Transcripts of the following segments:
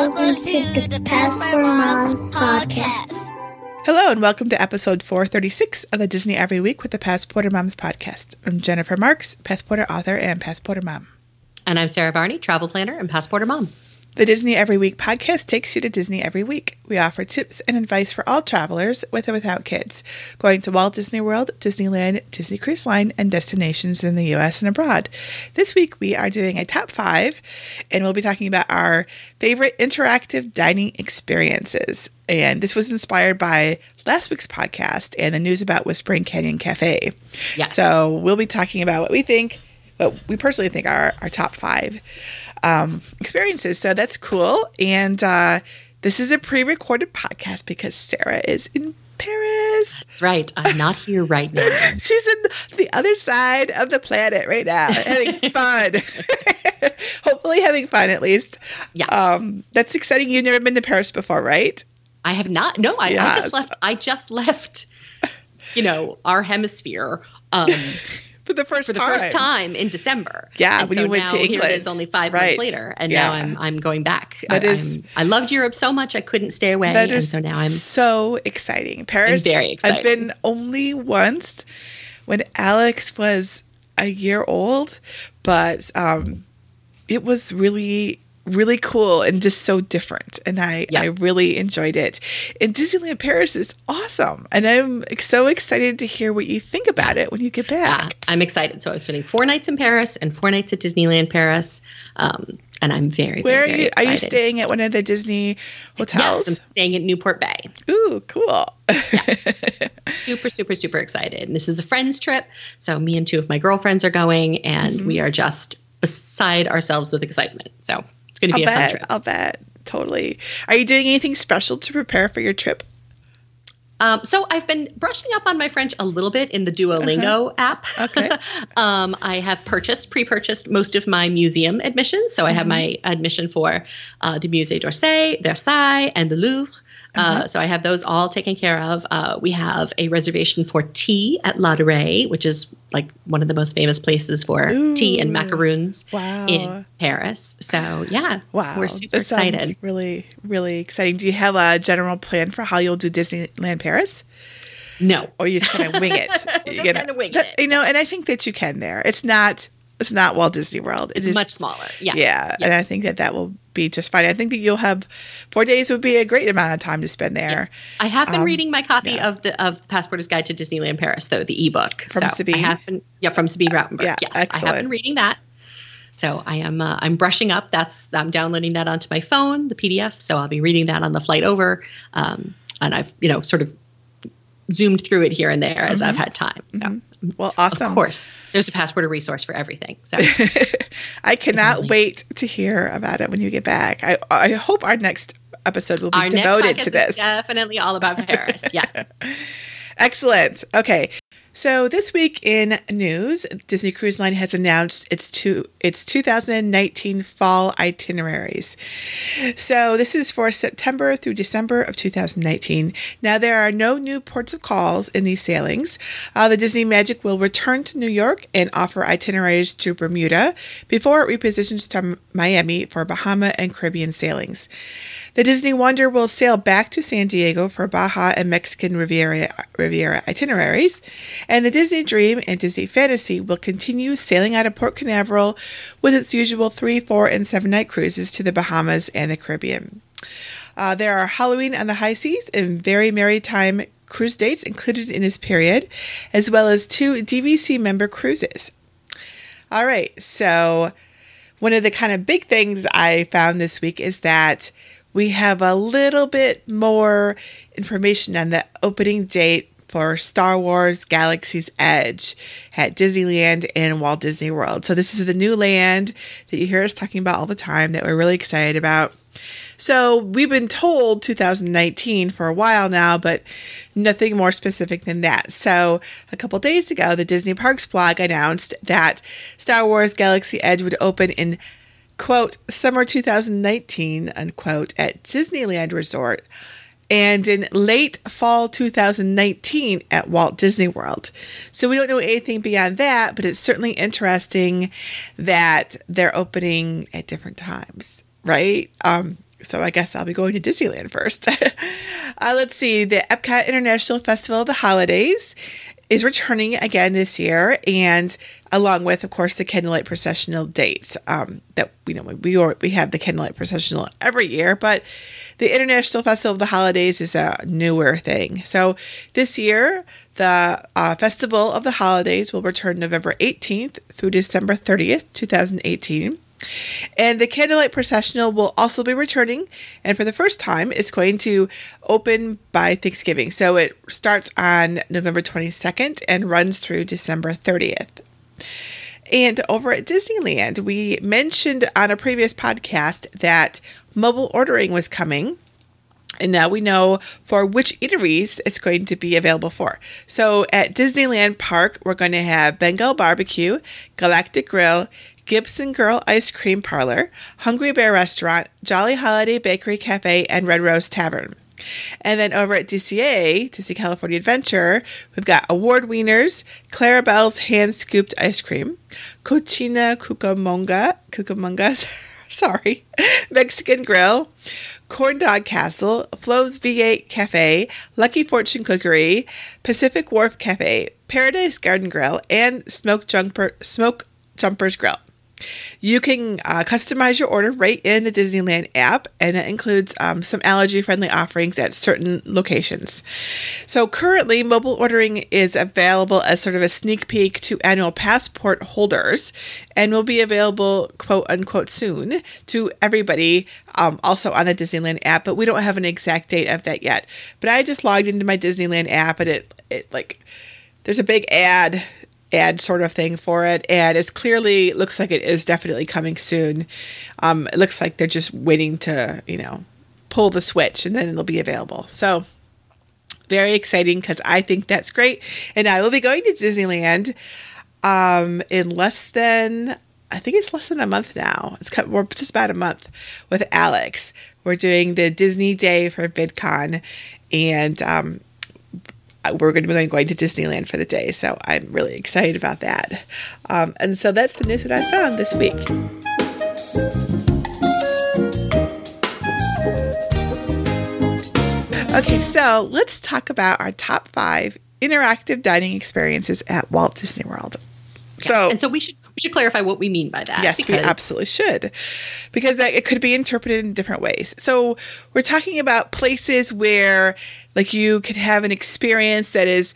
Welcome to the Passport Moms podcast. Hello, and welcome to episode 436 of the Disney Every Week with the Passporter Moms podcast. I'm Jennifer Marks, Passporter author and Passporter mom. And I'm Sara Varney, travel planner and passporter mom. The Disney Every Week podcast takes you to Disney every week. We offer tips and advice for all travelers with and without kids, going to Walt Disney World, Disneyland, Disney Cruise Line, and destinations in the US and abroad. This week we are doing a top five, and we'll be talking about our favorite interactive dining experiences. And this was inspired by last week's podcast and the news about Whispering Canyon Cafe. Yes. So we'll be talking about what we think, what we personally think are our top five um, experiences. So that's cool. And uh, this is a pre recorded podcast because Sara is in Paris. That's right. I'm not here right now. She's in the other side of the planet right now, having fun. Hopefully, having fun at least. Yes. Um, that's exciting. You've never been to Paris before, right? I have not. No, I, I just left. I just left. You know, our hemisphere um, For the first for the time. first time in December. Yeah, And when so you went now to Here it England. is, only five Right. months later, and Yeah. now I'm I'm going back. That I, is- I'm- I loved Europe so much I couldn't stay away, That and is so now I'm so exciting. Paris. very exciting. I've been only once when Alex was a year old, but um, it was really really cool and just so different. And I, Yeah. I really enjoyed it. And disneyland paris is awesome. And i'm so excited to hear what you think about it when you get Yeah, back. I'm excited. So I was spending four nights in Paris and four nights at Disneyland Paris, um, and I'm very where are very, you are you staying at one of the disney hotels? Yes, I'm staying at Newport Bay. ooh cool. Yeah. super super super excited. And this is a friends trip. So me and two of my girlfriends are going and Mm-hmm. we are just beside ourselves with excitement. So going to i'll be a fun bet trip i'll bet totally are you doing anything special to prepare for your trip um, so i've been brushing up on my french a little bit in the duolingo app Uh-huh. Okay. um, i have purchased pre-purchased most of my museum admissions so i have my Mm-hmm. admission for uh, the musée d'orsay versailles and the louvre. Uh, so I have those all taken care of. Uh, we have a reservation for tea at Ladurée, which is like one of the most famous places for tea and Ooh. macaroons wow in Paris. So yeah, Wow, we're super that excited. Really, really exciting. Do you have a general plan for how you'll do Disneyland Paris, No, or you just kind of wing it? We'll You just know, kinda wing that- it. You know, and I think that you can there. It's not. It's not Walt Disney World. It is much smaller. Yeah, Yeah, and I think that that will be just fine. I think that you'll have four days would be a great amount of time to spend there. I have been Um, reading my copy yeah. of the of Passporter's Guide to Disneyland Paris, though the ebook From so Sabine? I have been yeah from Sabine Rautenberg. Yeah, yes, I have been reading that. So I am uh, I'm brushing up. That's I'm downloading that onto my phone, the PDF. So I'll be reading that on the flight over, um, and I've you know sort of zoomed through it here and there as I've had time. So Well, awesome. of course, there's a Passporter resource for everything. So I cannot wait to hear about it when you get back. I I hope our next episode will be our devoted to this. is definitely all about Paris. Yes. Excellent. Okay. So this week in news, Disney Cruise Line has announced its two its 2019 fall itineraries. So this is for September through December of 2019. Now there are no new ports of calls in these sailings. Uh, the Disney Magic will return to New York and offer itineraries to Bermuda before it repositions to Miami for Bahama and Caribbean sailings. The Disney Wonder will sail back to San Diego for Baja and Mexican Riviera, Riviera itineraries, and the Disney Dream and Disney Fantasy will continue sailing out of Port Canaveral with its usual three, four, and seven night cruises to the Bahamas and the Caribbean. Uh, there are Halloween on the High Seas and Very Merry Time cruise dates included in this period, as well as two DVC member cruises. All right, so one of the kind of big things I found this week is that we have a little bit more information on the opening date for Star Wars Galaxy's Edge at Disneyland and Walt Disney World. So, this is the new land that you hear us talking about all the time that we're really excited about. So, we've been told 2019 for a while now, but nothing more specific than that. So, a couple days ago, the Disney Parks blog announced that Star Wars Galaxy Edge would open in quote summer 2019 unquote at Disneyland Resort and in late fall 2019 at Walt Disney World. So we don't know anything beyond that, but it's certainly interesting that they're opening at different times, right? Um, so I guess I'll be going to Disneyland first. uh, let's see. The Epcot International Festival of the Holidays is returning again this year, and along with, of course, the candlelight processional dates. Um, that you know we we have the candlelight processional every year, but the International Festival of the Holidays is a newer thing. So this year, the uh, Festival of the Holidays will return November 18th through December 30th, 2018. And the Candlelight Processional will also be returning. And for the first time, it's going to open by Thanksgiving. So it starts on November 22nd and runs through December 30th. And over at Disneyland, we mentioned on a previous podcast that mobile ordering was coming. And now we know for which eateries it's going to be available for. So at Disneyland Park, we're going to have Bengal Barbecue, Galactic Grill, Gibson Girl Ice Cream Parlor, Hungry Bear Restaurant, Jolly Holiday Bakery Cafe, and Red Rose Tavern. And then over at DCA, Disney California Adventure, we've got Award Wieners, Clarabelle's Hand Scooped Ice Cream, Cocina Cucamonga, Cucamonga, sorry, Mexican Grill, Corn Dog Castle, Flo's V8 Cafe, Lucky Fortune Cookery, Pacific Wharf Cafe, Paradise Garden Grill, and Smoke Jumper Smoke Jumpers Grill. You can uh, customize your order right in the Disneyland app, and it includes um, some allergy friendly offerings at certain locations. So, currently, mobile ordering is available as sort of a sneak peek to annual passport holders and will be available, quote unquote, soon to everybody um, also on the Disneyland app, but we don't have an exact date of that yet. But I just logged into my Disneyland app and it, it like, there's a big ad ad sort of thing for it, and it's clearly looks like it is definitely coming soon. Um, it looks like they're just waiting to you know pull the switch, and then it'll be available. So very exciting because I think that's great, and I will be going to Disneyland um, in less than I think it's less than a month now. It's we're just about a month with Alex. We're doing the Disney Day for VidCon, and um, we're going to be going to Disneyland for the day. So I'm really excited about that. Um, and so that's the news that I found this week. Okay, so let's talk about our top five interactive dining experiences at Walt Disney World. So, and so we should should clarify what we mean by that. Yes, because... we absolutely should, because that, it could be interpreted in different ways. So we're talking about places where like you could have an experience that is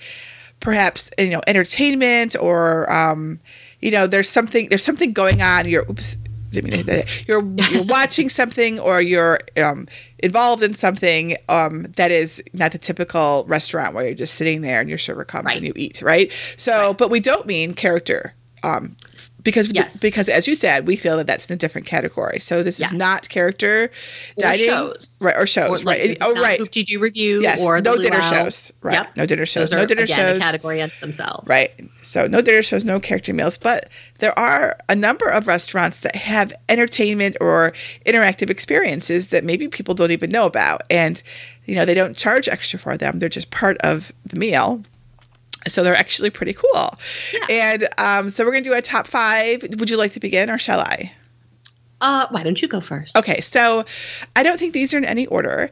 perhaps you know entertainment or um, you know there's something there's something going on. You're oops, you're you're watching something or you're um, involved in something um, that is not the typical restaurant where you're just sitting there and your server comes right. and you eat, right? So, right. but we don't mean character. Um, because yes. because as you said, we feel that that's in a different category. So this yes. is not character dining, shows. right? Or shows, or, like, right? Oh, right. Do review, yes. or no dinner shows, right? Yep. No dinner shows, Those no dinner again, shows. A category unto themselves, right? So no dinner shows, no character meals, but there are a number of restaurants that have entertainment or interactive experiences that maybe people don't even know about, and you know they don't charge extra for them; they're just part of the meal so they're actually pretty cool. Yeah. And um, so we're going to do a top five. Would you like to begin or shall I? Uh, why don't you go first? Okay, so I don't think these are in any order,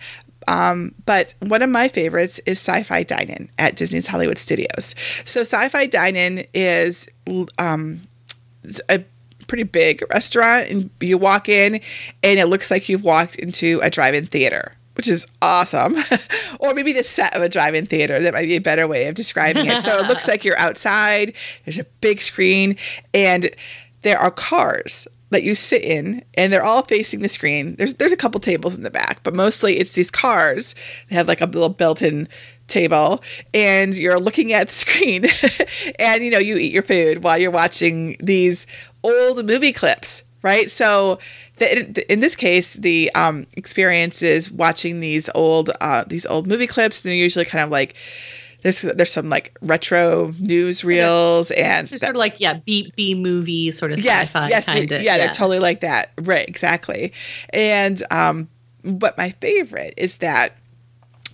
um, but one of my favorites is Sci Fi Dine In at Disney's Hollywood Studios. So Sci Fi Dine In is um, a pretty big restaurant, and you walk in, and it looks like you've walked into a drive in theater which is awesome. or maybe the set of a drive in theater. That might be a better way of describing it. So it looks like you're outside, there's a big screen, and there are cars that you sit in and they're all facing the screen. There's there's a couple tables in the back, but mostly it's these cars. They have like a little built-in table and you're looking at the screen and you know you eat your food while you're watching these old movie clips, right? So the, in this case, the um, experience is watching these old uh, these old movie clips. They're usually kind of like there's there's some like retro newsreels and they're sort of like yeah B B movie sort of yes yes kind of, yeah, yeah, they're totally like that right exactly and um but my favorite is that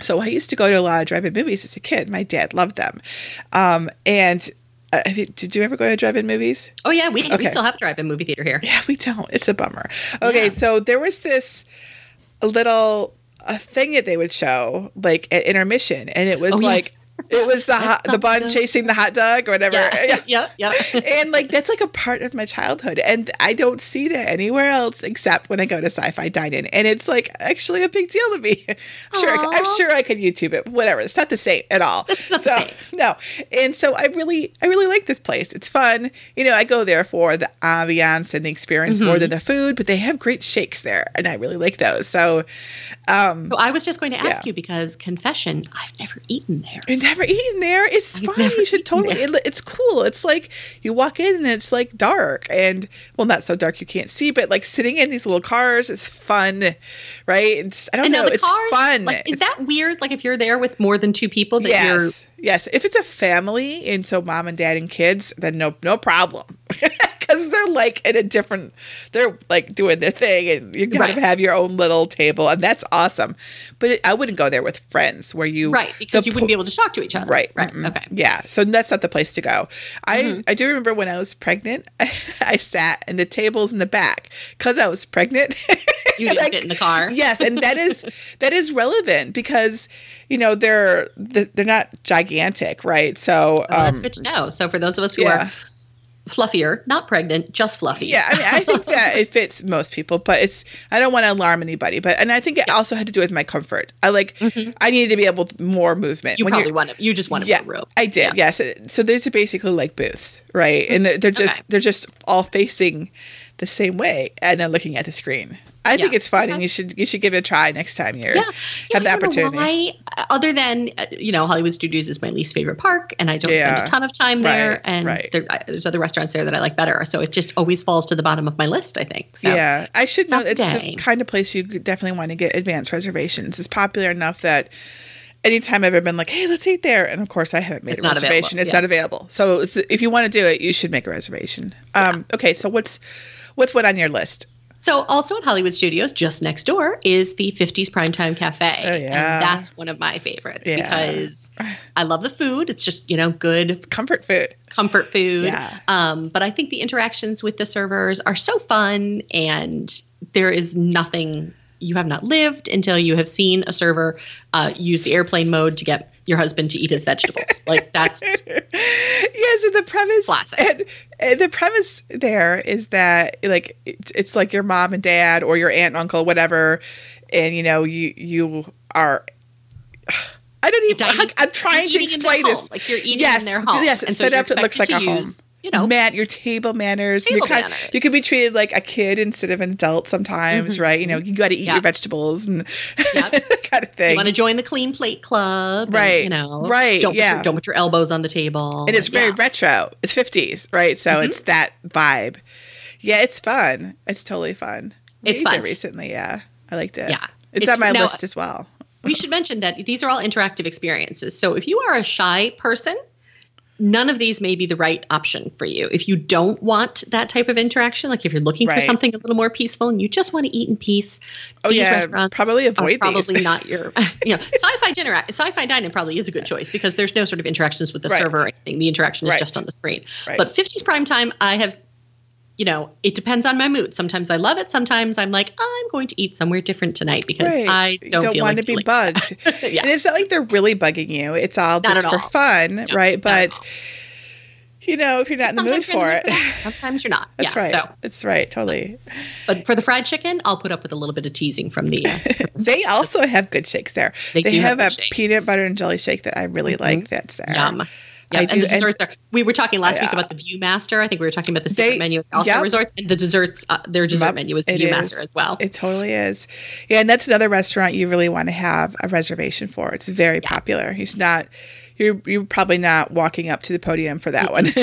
So I used to go to a lot of drive-in movies as a kid. My dad loved them, um, and uh, have you, did you ever go to drive-in movies? Oh yeah, we, Okay. we still have a drive-in movie theater here. Yeah, we don't. It's a bummer. Okay, Yeah. so there was this little a thing that they would show like at intermission, and it was Oh, like yes. It was the hot, the bun chasing the hot dog or whatever. Yeah, yeah, yeah. and like that's like a part of my childhood and i don't see that anywhere else except when i go to sci-fi dine-in and it's like actually a big deal to me sure I, i'm sure i could youtube it whatever it's not the same at all It's not so the same. no and so i really i really like this place it's fun you know i go there for the ambiance and the experience Mm-hmm. more than the food but they have great shakes there and i really like those so um So I was just going to ask Yeah. you because confession, I've never eaten there. You've never eaten there. It's I've fun. You should totally. It, it's cool. It's like you walk in and it's like dark and well, not so dark you can't see, but like sitting in these little cars is fun, right? It's, I don't And know. now it's cars, fun. like, is It's- that weird? Like if you're there with more than two people, that you're yes, yes. If it's a family and so mom and dad and kids, then no, no problem. Because they're like in a different, they're like doing their thing, and you kind of have your own little table, and that's awesome. But it, I wouldn't go there with friends where you right because you wouldn't be able to talk to each other. Right. Right. mm-mm. Okay. Yeah. So that's not the place to go. I Mm-hmm. I do remember when I was pregnant, I, sat and the tables in the back because I was pregnant. You didn't Like, fit in the car. yes, and that is that is relevant because you know they're they're not gigantic, right? So Oh, that's um, good to know. So for those of us who yeah. are fluffier, not pregnant, just fluffy. Yeah, I mean, I think that it fits most people, but it's I don't want to alarm anybody. But and I think it also had to do with my comfort. I like I needed to be able to more movement. Mm-hmm. you When probably want to. You just want to yeah, room. I did. Yeah. Yes. So these are basically like booths, right? And they're, they're just Okay. they're just all facing the same way, and then looking at the screen. I think it's fun, and you should you should give it a try next time you're Yeah, have the opportunity. Why, uh, other than uh, you know, Hollywood Studios is my least favorite park, and I don't Yeah. spend a ton of time there. And right. there, I, there's other restaurants there that I like better. So it just always falls to the bottom of my list. I think. So. Yeah, I should know. It's the kind of place you definitely want to get advanced reservations. It's popular enough that anytime I've ever been like, "Hey, let's eat there," and of course I haven't made It's a reservation. available, It's yeah. not available. So if you want to do it, you should make a reservation. Um, okay, so what's what's what on your list? So also at Hollywood Studios, just next door, is the 50s Primetime Cafe. Oh, yeah. And that's one of my favorites Yeah. because I love the food. It's just, you know, good it's Comfort food. comfort food. Yeah. Um, but I think the interactions with the servers are so fun and there is nothing you have not lived until you have seen a server uh, use the airplane mode to get your husband to eat his vegetables. like that's yes, and the premise Classic. and, and the premise there is that like it, it's like your mom and dad or your aunt and uncle whatever and you know you you are I don't even dining- I'm trying to you're eating in their explain this home. Like you're eating yes in their home. yes And it's so set you're up it looks like a home you know, Matt, your table manners. Table you kind manners. you can be treated like a kid instead of an adult sometimes, right? You know, you got to eat your vegetables and Yep. that kind of thing. you want to join the clean plate club, and, Right, you know, right, Don't yeah. put your, don't put your elbows on the table, and it's very Yeah. retro. It's 50s, right? So Mhm. it's that vibe. Yeah, it's fun. It's totally fun. It's fun. recently. Yeah, I liked it. Yeah. it's, It's- on my now- list as well. we should mention that these are all interactive experiences. So if you are a shy person, none of these may be the right option for you. If you don't want that type of interaction, like if you're looking for something a little more peaceful and you just want to eat in peace, Oh, these yeah, restaurants probably avoid these. probably not your you know sci-fi dinner sci-fi dining probably is a good choice because there's no sort of interactions with the Right. server or anything. The interaction is Right. just on the screen. Right. But 50s prime time, I have you know, it depends on my mood. Sometimes I love it. Sometimes I'm like, I'm going to eat somewhere different tonight because Right. I don't, feel want like to be bugged. Yeah. And it's not like they're really bugging you. It's all Not just for all. fun, No, right? But you know, if you're not in the mood for it, mood for that, Sometimes you're not. that's yeah. right. So, That's right. Totally. but for the fried chicken, I'll put up with a little bit of teasing from the. Uh, They also have good shakes there. They do have, have a shakes. peanut butter and jelly shake that I really like. That's there. yum. Yeah, do- and the and- are. We were talking last week about the Viewmaster. I think we were talking about the secret They- menu at also yep. resorts, and the desserts. Uh, their dessert Yep, menu is it Viewmaster as well. It totally is. Yeah, and that's another restaurant you really want to have a reservation for. It's very popular. He's not. You're you're probably not walking up to the podium for that one.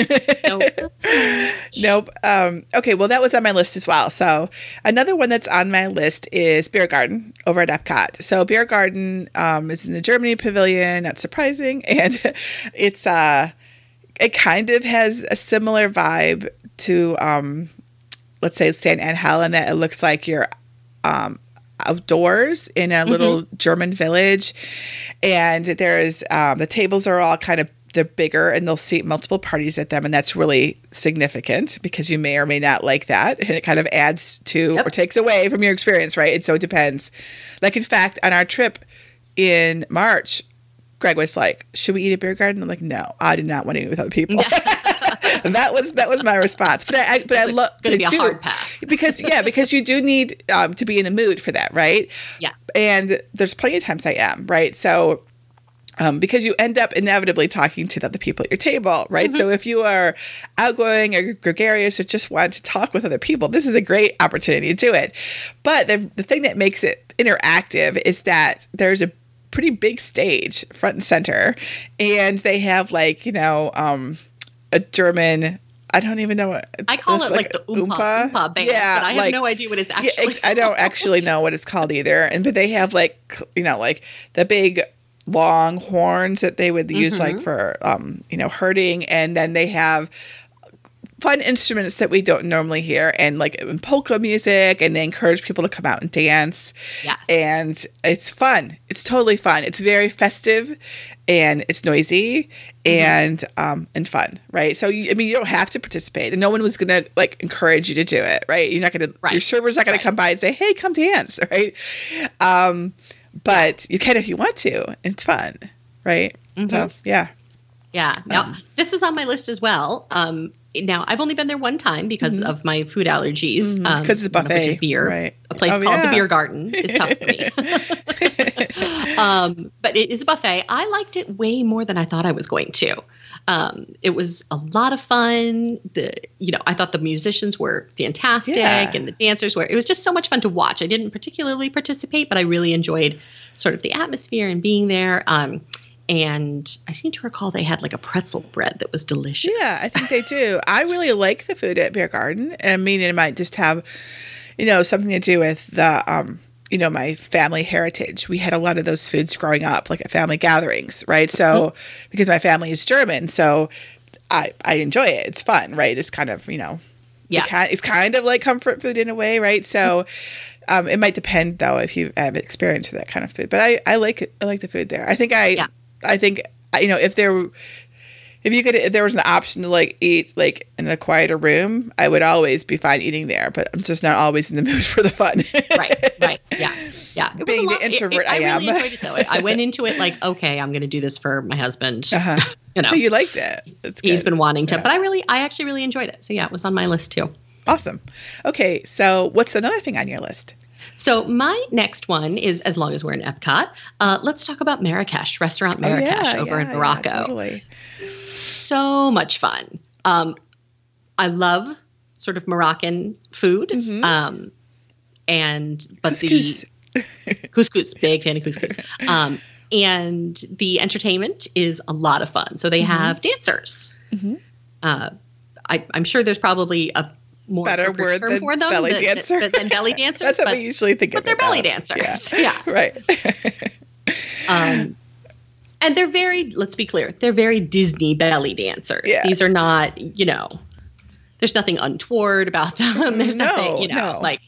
Nope. Nope. Um, okay, well, that was on my list as well. So, another one that's on my list is Beer Garden over at Epcot. So, Beer Garden um, is in the Germany Pavilion, not surprising. And it's, uh, it kind of has a similar vibe to, um, let's say, San Angel, in that it looks like you're um, outdoors in a little German village, and there's um, the tables are all kind of they're bigger and they'll seat multiple parties at them. And that's really significant because you may or may not like that. And it kind of adds to Yep. or takes away from your experience right? And so it depends. Like in fact on our trip in march greg was like should we eat at beer garden? I'm like no i do not want to eat with other people that was that was my response but i, I but i love gonna be a hard pass. because yeah because you do need um, to be in the mood for that right Yeah. and there's plenty of times i am right so um, because you end up inevitably talking to the other people at your table, right? Mm-hmm. So if you are outgoing or gregarious or just want to talk with other people, this is a great opportunity to do it. But the, the thing that makes it interactive is that there's a pretty big stage front and center, and they have like you know um, a German. I don't even know what I call it like, the Oompa Oompa band, Yeah, but I have like- no idea what it's yeah, actually. ex- I don't actually know what it's called either. And but they have like you know like the big long horns that they would use like for um you know herding, and then they have fun instruments that we don't normally hear, and like polka music, and they encourage people to come out and dance. Yes. and it's fun. It's totally fun. It's very festive, and it's noisy Mm-hmm. and um and fun, right? So you, I mean, you don't have to participate, and no one was gonna like encourage you to do it, right? You're not gonna Right. your server's not gonna Right. come by and say, "Hey, come dance," right? Um, but you can if you want to. It's fun, right? Mm-hmm. So yeah, Yeah. Now, Um, this is on my list as well. Um, now, I've only been there one time because of my food allergies. Mhm, um, 'cause it's a of which is buffet, beer. right. A place Oh, called the. Beer Garden is tough for me. um, but it is a buffet. I liked it way more than I thought I was going to. Um, it was a lot of fun. The you know I thought the musicians were fantastic Yeah. and the dancers were. It was just so much fun to watch. I didn't particularly participate, but I really enjoyed sort of the atmosphere and being there. Um, and I seem to recall they had like a pretzel bread that was delicious. yeah, I think they do. I really like the food at Beer Garden. I mean, it might just have, you know, something to do with the um you know my family heritage we had a lot of those foods growing up like at family gatherings right so because my family is german so i i enjoy it it's fun right it's kind of you know Yeah. it's kind of like comfort food in a way right so um it might depend though if you have experience with that kind of food but i i like it i like the food there i think i Yeah. I think you know if there if you could if there was an option to like eat like in a quieter room i would always be fine eating there but i'm just not always in the mood for the fun right, right, yeah, yeah. It Being the lot- it- introvert it- I I really am. enjoyed it though. I went into it like, okay, I'm going to do this for my husband. uh-huh. You know, but you liked it he's been wanting to, Yeah. but I really, I actually really enjoyed it. So yeah, it was on my list too. awesome okay so what's another thing on your list So my next one is, as long as we're in Epcot, uh, let's talk about Marrakesh, Restaurant Marrakesh Oh, over yeah, in yeah, Morocco. totally. So much fun. Um, I love sort of Moroccan food. Mhm. Um, and but Couscous. the couscous, big fan of couscous. Um, and the entertainment is a lot of fun. So they Mm-hmm. have dancers. Mhm. Uh, I, I'm sure there's probably a more Better word term than for them belly than, dancer. than- than belly dancers. That's what but, we usually think but of. they're belly dancers. Yeah. Yeah. Right. Um, and they're very, let's be clear, they're very Disney belly dancers. Yeah. These are not, you know, there's nothing untoward about them. There's No, nothing, you know, no. like,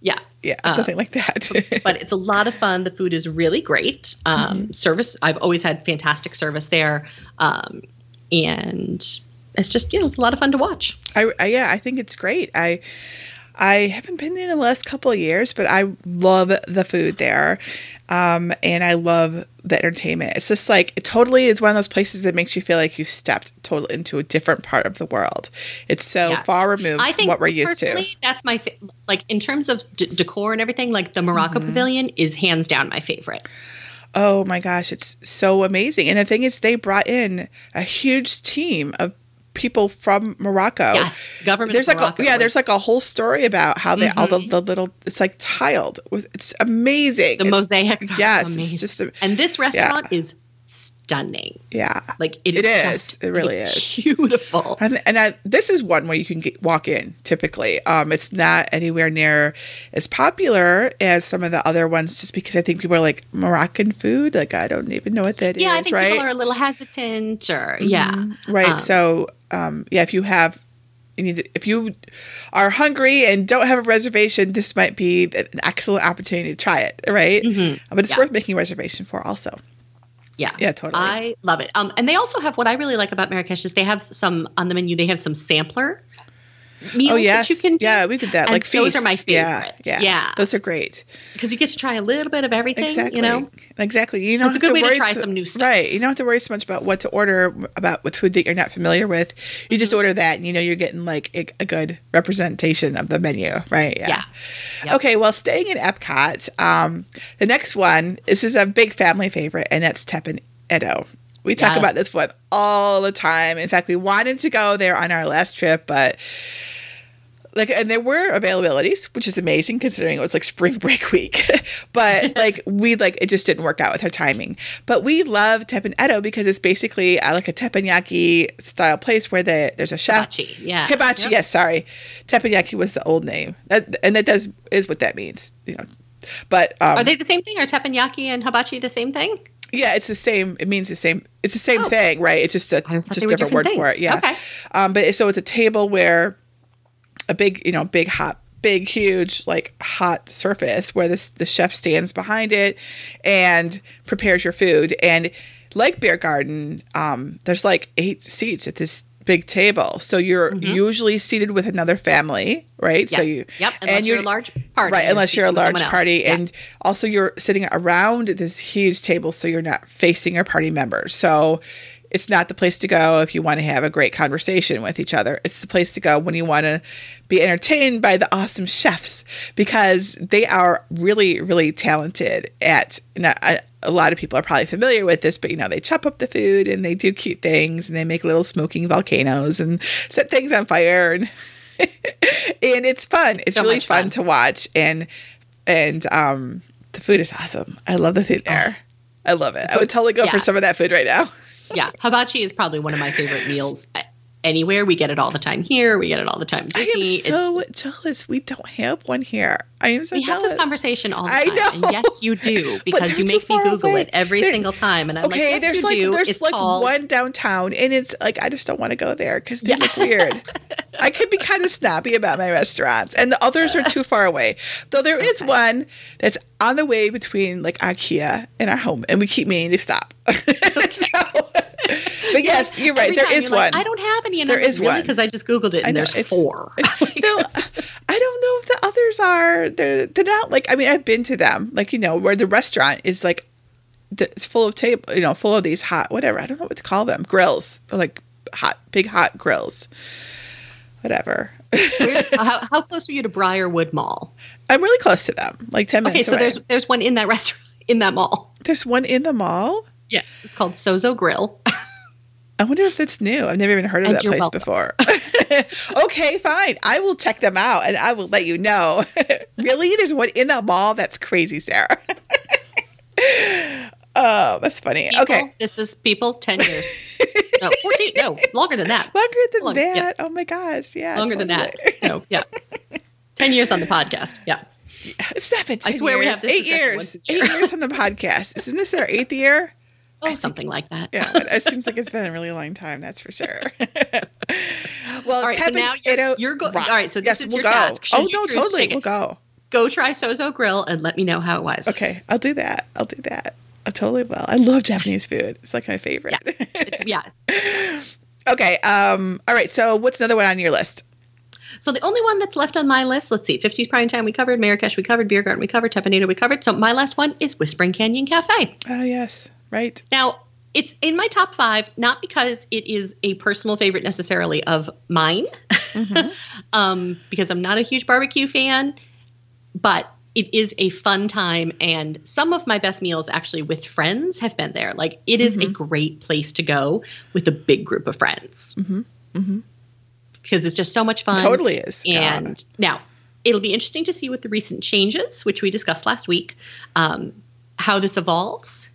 yeah. yeah, Uh, something like that. But it's a lot of fun. The food is really great. Um, Mm-hmm. Service, I've always had fantastic service there. Um, and it's just, you know, it's a lot of fun to watch. I, I yeah, I think it's great. I I haven't been there in the last couple of years, but I love the food there, um, and I love the entertainment. It's just like it totally is one of those places that makes you feel like you've stepped totally into a different part of the world. It's so far removed I from think what we're used to. that's my, fa- like, in terms of d- decor and everything, like the Morocco Mm-hmm. Pavilion is hands down my favorite. Oh my gosh, it's so amazing. And the thing is, they brought in a huge team of people from Morocco. Yes. Government There's like Morocco a, yeah, was- there's like a whole story about how they all the, Mhm. the little it's like tiled with it's amazing. the It's- mosaics Yes, it's just a, and this restaurant is stunning. yeah. Like it It is, It really is. beautiful. And, and I, this is one where you can get, walk in typically. Um, it's not anywhere near as popular as some of the other ones, just because I think people are like Moroccan food. Like I don't even know what that is. yeah, I think right? people are a little hesitant, or yeah, Mhm. Right. Um, so, um, yeah, if you have you need to, if you are hungry and don't have a reservation, this might be an excellent opportunity to try it, right? Mhm. But it's Yeah. worth making a reservation for also. Yeah. Yeah, totally. I love it. Um, and they also have what I really like about Marrakesh is they have some on the menu. They have some sampler meals oh yes, that you can do. yeah, we did that. And like those are my feasts. Yeah, favorite. Yeah, Yeah. those are great. because you get to try a little bit of everything. Exactly. You know, exactly. You don't It's a good way to try so- some new stuff. Right. You don't have to worry so much about what to order about with food that you're not familiar with. You just order that, and you know you're getting like a, a good representation of the menu, right? Yeah. Yep. Okay. Well, staying in Epcot, um, the next one. This is a big family favorite, and that's Teppan Edo. We talk Yes. about this one all the time. In fact, we wanted to go there on our last trip, but like and there were availabilities which is amazing considering it was like spring break week but like we like it just didn't work out with her timing but we love Teppan Edo because it's basically uh, like a teppanyaki style place where the, there's a chef Hibachi, yeah. hibachi Yep. yes sorry teppanyaki was the old name that, and that does is what that means you know but um, Are they the same thing? Are teppanyaki and hibachi the same thing? yeah, it's the same. It means the same. It's the same Oh. thing, right? It's just a just were different word different for it. Yeah. Okay. Um, but so it's a table where a big, you know, big hot, big, huge, like hot surface where this the chef stands behind it and prepares your food. And like Beer Garden, um, there's like eight seats at this big table, so you're usually seated with another family, right? Mm-hmm. Yes. So you yep. Unless you're, a large party. Right, unless you're a large party. Yeah. And also, you're sitting around this huge table, so you're not facing your party members. So it's not the place to go if you want to have a great conversation with each other. It's the place to go when you want to be entertained by the awesome chefs because they are really, really talented at. And I, a lot of people are probably familiar with this, but you know, they chop up the food and they do cute things and they make little smoking volcanoes and set things on fire and and it's fun. It's So really fun, fun. to watch and and um the food is awesome. I love the food there. I love it. I would totally go for Oh. Some of that food right now. yeah, hibachi is probably one of my favorite meals uh, anywhere. We get it all the time here. We get it all the time. I am so It's jealous. We don't have one here. I am so we have this conversation all the time. I know. And yes, you do because you make me Google away. it every They're- single time, and I'm okay, like, yes, there's you like do. there's it's like called one downtown, and it's like I just don't want to go there because they Yeah. look weird. I could be kind of snappy about my restaurants, and the others are too far away. Though there is Okay. one that's on the way between like IKEA and our home, and we keep meaning to stop. yes, you're right. There is There time is you're like, one. I don't have any, and There I'm like, is really one. because I just googled it and know, there's it's- four. no, I don't know if the others are. They're they're not like. I mean, I've been to them. Like you know, where the restaurant is like, it's full of table. You know, full of these hot whatever. I don't know what to call them. Grills, like hot, big hot grills. Whatever. How, how close are you to Briarwood Mall? I'm really close to them. Like ten minutes. Okay, so away. there's there's one in that restaurant in that mall. there's one in the mall. Yes, it's called Sozo Grill. I wonder if it's new. I've never even heard of And that place welcome. before. okay, fine. I will check them out and I will let you know. really? There's one in the mall? That's crazy, Sara. oh, that's funny. People, okay. this is people ten years. No, fourteen. No, longer than that. Longer than Long- that. yeah. Oh my gosh. Yeah. Longer than that. totally. No, yeah. Ten years on the podcast. Yeah. It's not been 10 I swear we have this eight years. year. Eight years on the podcast. Isn't this our eighth year? Oh, something like that. Yeah, it seems like it's been a really long time. That's for sure. well, All right, so now you're- you're go- all right, so this yes, is we'll your go. task. Should Oh no, totally, we'll go. Go try Sozo Grill and let me know how it was. Okay, I'll do that. I'll do that. I totally will. I love Japanese food. It's like my favorite. Yeah. it's- okay. Um. All right. So, what's another one on your list? So the only one that's left on my list, let's see, 50s Prime Time we covered, Marrakesh we covered, Beer Garden we covered, Teppan Edo we covered. So my last one is Whispering Canyon Cafe. Oh yes. Right. Now, it's in my top five, not because it is a personal favorite necessarily of mine, um, because I'm not a huge barbecue fan, but it is a fun time. And some of my best meals actually with friends have been there. Like, it is a great place to go with a big group of friends Mhm. Mhm. because it's just so much fun. totally is. And now it'll be interesting to see with the recent changes, which we discussed last week, um, how this evolves.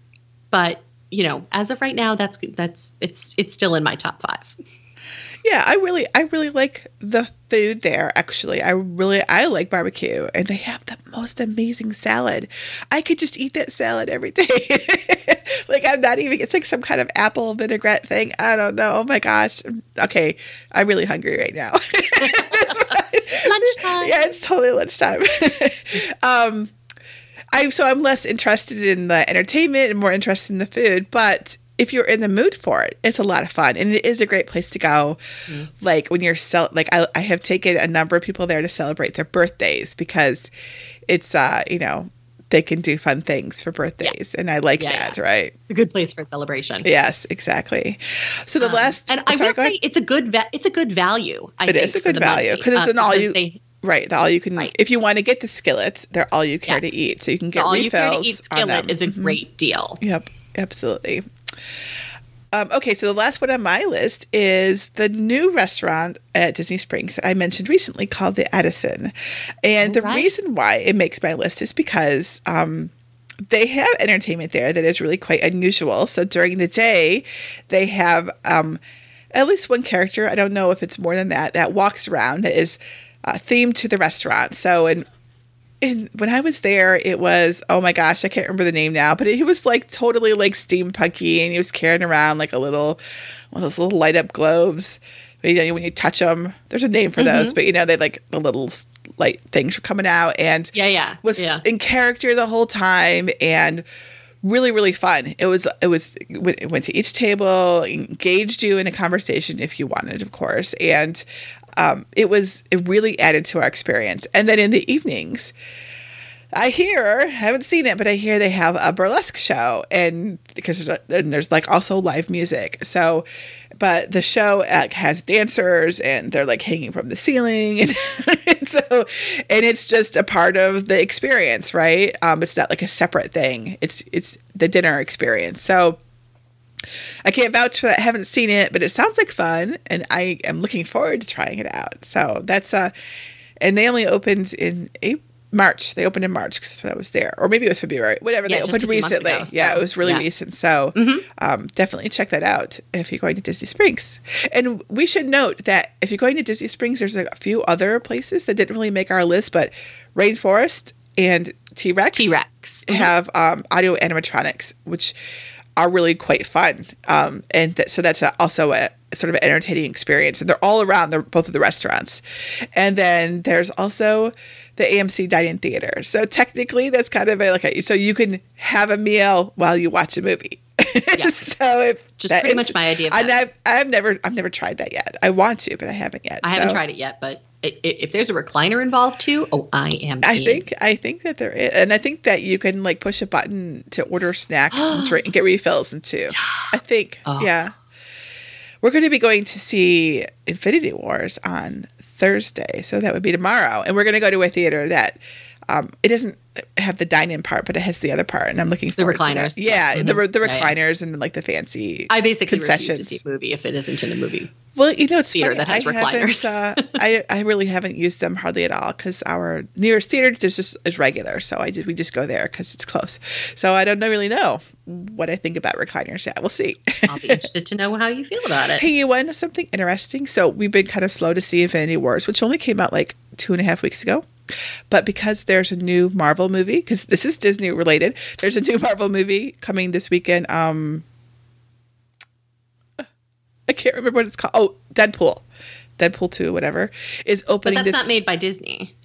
But you know, as of right now, that's that's it's it's still in my top five. Yeah, I really, I really like the food there. Actually, I really, I like barbecue, and they have the most amazing salad. I could just eat that salad every day. like I'm not even. It's like some kind of apple vinaigrette thing. I don't know. Oh my gosh. Okay, I'm really hungry right now. Lunchtime. yeah, it's totally lunchtime. um, I so I'm less interested in the entertainment and more interested in the food, but if you're in the mood for it, it's a lot of fun and it is a great place to go. Like when you're cel- like I, I have taken a number of people there to celebrate their birthdays because it's uh you know they can do fun things for birthdays and I like Yeah, that right. a good place for celebration. Yes, exactly. So the Um, last and I sorry, will go ahead. say it's a good va- it's a good value. I It think, is a good value, 'cause it's uh, an all you- they- Right, the all you can Right. if you want to get the skillets, they're all you care Yes. to eat. So you can the get all you care to eat skillet is a Mhm. great deal. Yep, absolutely. Um, okay, so the last one on my list is the new restaurant at Disney Springs that I mentioned recently called the Edison. And the right. reason why it makes my list is because um, they have entertainment there that is really quite unusual. So during the day, they have um, at least one character, I don't know if it's more than that, that walks around that is uh, themed to the restaurant. So, in and when I was there, it was oh my gosh, I can't remember the name now, but it was like totally like steampunky, and he was carrying around like a little one of those little light up globes. You know, when you touch them, there's a name for those, but you know they like the little light things are coming out, and Yeah, yeah, was yeah. in character the whole time, and really really fun. It was it was it went to each table, engaged you in a conversation if you wanted, of course, and um, it was it really added to our experience. And then in the evenings, I hear haven't seen it, but I hear they have a burlesque show, and because there's, a, and there's like also live music. So, but the show has dancers, and they're like hanging from the ceiling, and, and so and it's just a part of the experience, right? Um, it's not like a separate thing. It's it's the dinner experience. So. I can't vouch for that. I haven't seen it, but it sounds like fun, and I am looking forward to trying it out. So that's uh, and they only opened in April, March. They opened in March because that's when I was there, or maybe it was February. Whatever. Yeah, they opened a few months recently. ago, yeah, it was really yeah. recent. So um, definitely check that out if you're going to Disney Springs. And we should note that if you're going to Disney Springs, there's a few other places that didn't really make our list, but Rainforest and T Rex. T Rex. have um, audio animatronics, which are really quite fun. Um, and th- so that's a, also a sort of an entertaining experience. And they're all around the, both of the restaurants. And then there's also the AMC Dining Theater. So technically, that's kind of a, like a, so you can have a meal while you watch a movie. Yeah. so if Just pretty much my idea of And. I've, I've never I've never tried that yet. I want to, but I haven't yet. I haven't tried it yet, but if there's a recliner involved too, oh, I am. I in. think I think that there is, and I think that you can like push a button to order snacks and drink and get refills and too. I think, Oh. yeah. We're going to be going to see Infinity Wars on Thursday, so that would be tomorrow, and we're going to go to a theater that um, it doesn't have the dine-in part, but it has the other part, and I'm looking to that. recliners. Yeah, Mhm. the the Yeah, yeah. recliners and like the fancy. I basically refuse to see a movie if it isn't in a movie. Well, you know, it's theater funny. that has I recliners. uh, I I really haven't used them hardly at all because our nearest theater is just is regular. So I did we just go there because it's close. So I don't really know what I think about recliners yet. We'll see. I'll be interested to know how you feel about it. hey, you want something interesting? So we've been kind of slow to see Infinity Wars, which only came out like two and a half weeks ago. But because there's a new Marvel movie, because this is Disney related, there's a new Marvel movie coming this weekend. Um, I can't remember what it's called. Oh, Deadpool, Deadpool two, whatever, is opening. But that's this. not made by Disney.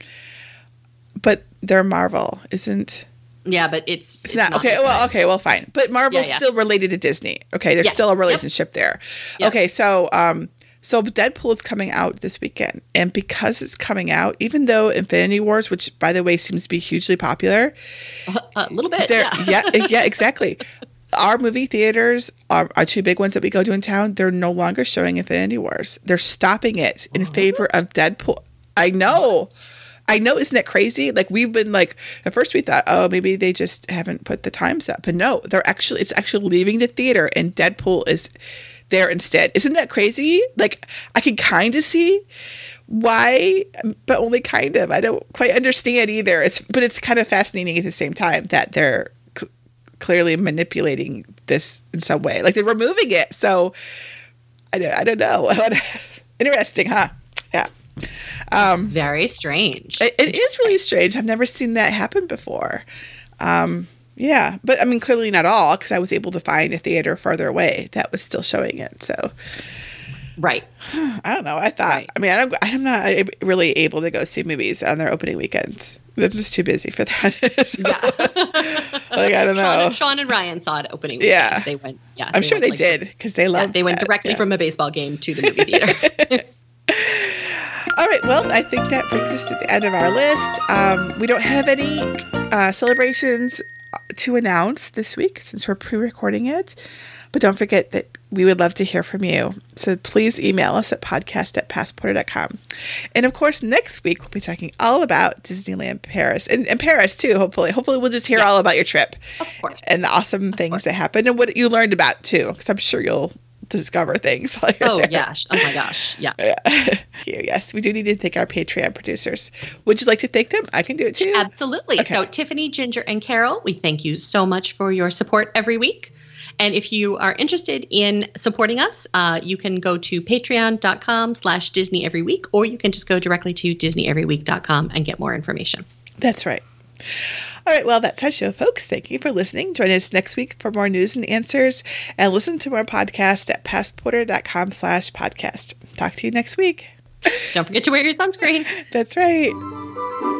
but they're Marvel, isn't? Yeah, but it's It's, not, okay. Well, okay. Well, fine. But Marvel's Yeah, yeah. still related to Disney. Okay, there's Yes. still a Yep. relationship there. Yep. Okay, so um, so Deadpool is coming out this weekend, and because it's coming out, even though Infinity Wars, which by the way seems to be hugely popular, a little bit. Yeah. yeah, yeah, exactly. Our movie theaters, our, our two big ones that we go to in town, they're no longer showing Infinity Wars. They're stopping it in favor of Deadpool. I know. I know, isn't it crazy? Like we've been like at first we thought, oh, maybe they just haven't put the times up, but no, they're actually it's actually leaving the theater, and Deadpool is there instead. Isn't that crazy? Like I can kind of see why, but only kind of. I don't quite understand either. It's but it's kind of fascinating at the same time that they're clearly manipulating this in some way, like they're removing it. So I don't, I don't know. Interesting, huh? Yeah. Um, Very strange. it, it is really strange. I've never seen that happen before. Um, Yeah, but I mean, clearly not all because I was able to find a theater farther away that was still showing it. So Right. I don't know. I thought. Right. I mean, I don't, I'm not really able to go see movies on their opening weekends. They're just too busy for that. So, Yeah. like I don't Sean, know. and, Sean and Ryan saw it opening. Yeah. They went. Yeah. I'm sure went, they like, did because they Yeah, love. they went directly from a baseball game to the movie theater. All right. Well, I think that brings us to the end of our list. Um, we don't have any uh, celebrations to announce this week since we're pre-recording it. But don't forget that we would love to hear from you. So please email us at podcast at passporter.com. And of course, next week we'll be talking all about Disneyland Paris and, and Paris too, hopefully. Hopefully we'll just hear all about your trip of course. and the awesome things that happened and what you learned about too. Because I'm sure you'll discover things oh there. gosh. Oh my gosh. Yeah. Yeah. Thank you. Yes, we do need to thank our Patreon producers. Would you like to thank them? I can do it too. Absolutely. Okay. So, Tiffany, Ginger, and Carol, we thank you so much for your support every week. And if you are interested in supporting us, uh, you can go to patreon.com slash Disney every week, or you can just go directly to disneyeveryweek.com and get more information. That's right. All right, well, that's our show, folks. Thank you for listening. Join us next week for more news and answers, and listen to our podcast at passporter.com slash podcast. Talk to you next week. Don't forget to wear your sunscreen. That's right.